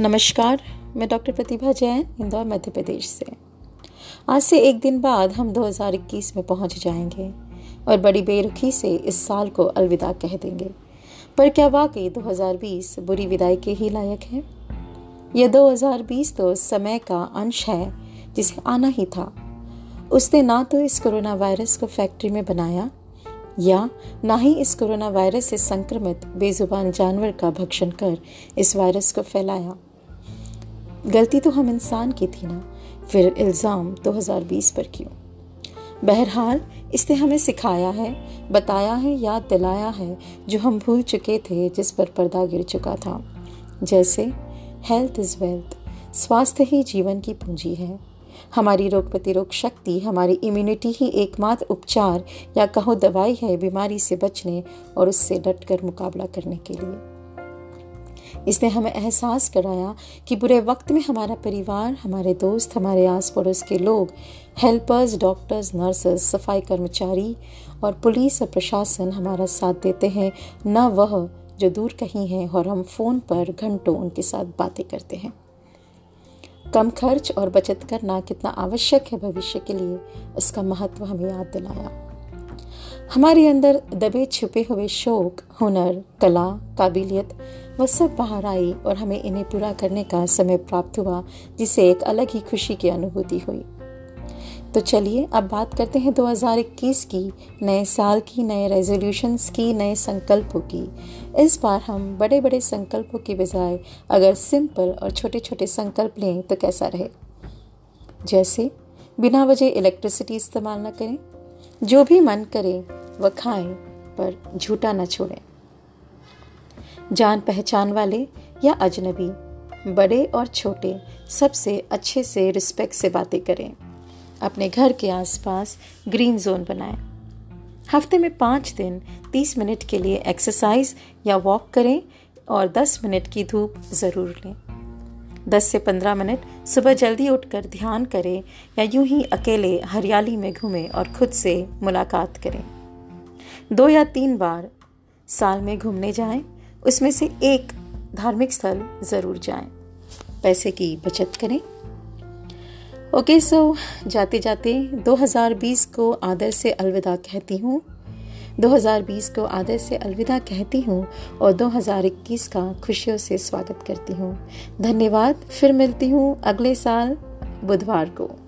नमस्कार, मैं डॉक्टर प्रतिभा जैन, इंदौर, मध्य प्रदेश से। आज से एक दिन बाद हम 2021 में पहुँच जाएँगे और बड़ी बेरुखी से इस साल को अलविदा कह देंगे। पर क्या वाकई 2020 बुरी विदाई के ही लायक है? यह 2020 तो समय का अंश है जिसे आना ही था। उसने ना तो इस कोरोना वायरस को फैक्ट्री में बनाया, या ना ही इस कोरोना वायरस से संक्रमित बेजुबान जानवर का भक्षण कर इस वायरस को फैलाया। गलती तो हम इंसान की थी ना, फिर इल्ज़ाम 2020 पर क्यों? बहरहाल, इसने हमें सिखाया है, बताया है, याद दिलाया है, जो हम भूल चुके थे, जिस पर पर्दा गिर चुका था। जैसे हेल्थ इज़ वेल्थ स्वास्थ्य ही जीवन की पूंजी है। हमारी रोग प्रतिरोग शक्ति, हमारी इम्यूनिटी ही एकमात्र उपचार, या कहो दवाई है, बीमारी से बचने और उससे डटकर मुकाबला करने के लिए। इसने हमें एहसास कराया कि बुरे वक्त में हमारा परिवार, हमारे दोस्त, हमारे आस पड़ोस के लोग हेल्पर्स डॉक्टर्स नर्सेस सफ़ाई कर्मचारी और पुलिस और प्रशासन हमारा साथ देते हैं। न वह जो दूर कहीं हैं और हम फ़ोन पर घंटों उनके साथ बातें करते हैं। कम खर्च और बचत करना कितना आवश्यक है भविष्य के लिए, इसका महत्व हमें याद दिलाया। हमारे अंदर दबे छुपे हुए शौक, हुनर, कला, काबिलियत वह सब बाहर आई और हमें इन्हें पूरा करने का समय प्राप्त हुआ, जिससे एक अलग ही खुशी की अनुभूति हुई। तो चलिए अब बात करते हैं 2021 की नए साल की, नए रेजोल्यूशंस की, नए संकल्पों की। इस बार हम बड़े बड़े संकल्पों के बजाय अगर सिंपल और छोटे छोटे संकल्प लें तो कैसा रहे? जैसे, बिना वजह इलेक्ट्रिसिटी इस्तेमाल न करें। जो भी मन करे, वह खाएँ, पर झूठा न छोड़ें। जान पहचान वाले या अजनबी, बड़े और छोटे, सबसे अच्छे से रिस्पेक्ट से बातें करें। अपने घर के आसपास ग्रीन जोन बनाएँ। हफ़्ते में पाँच दिन तीस मिनट के लिए एक्सरसाइज या वॉक करें और दस मिनट की धूप ज़रूर लें। दस से पंद्रह मिनट सुबह जल्दी उठकर ध्यान करें या यूँ ही अकेले हरियाली में घूमें और खुद से मुलाकात करें। दो या तीन बार साल में घूमने जाएँ, उसमें से एक धार्मिक स्थल ज़रूर जाएँ। पैसे की बचत करें। ओके, सो जाते जाते 2020 को आदर से अलविदा कहती हूँ। 2020 को आदर से अलविदा कहती हूँ और 2021 का खुशियों से स्वागत करती हूँ। धन्यवाद, फिर मिलती हूँ अगले साल बुधवार को।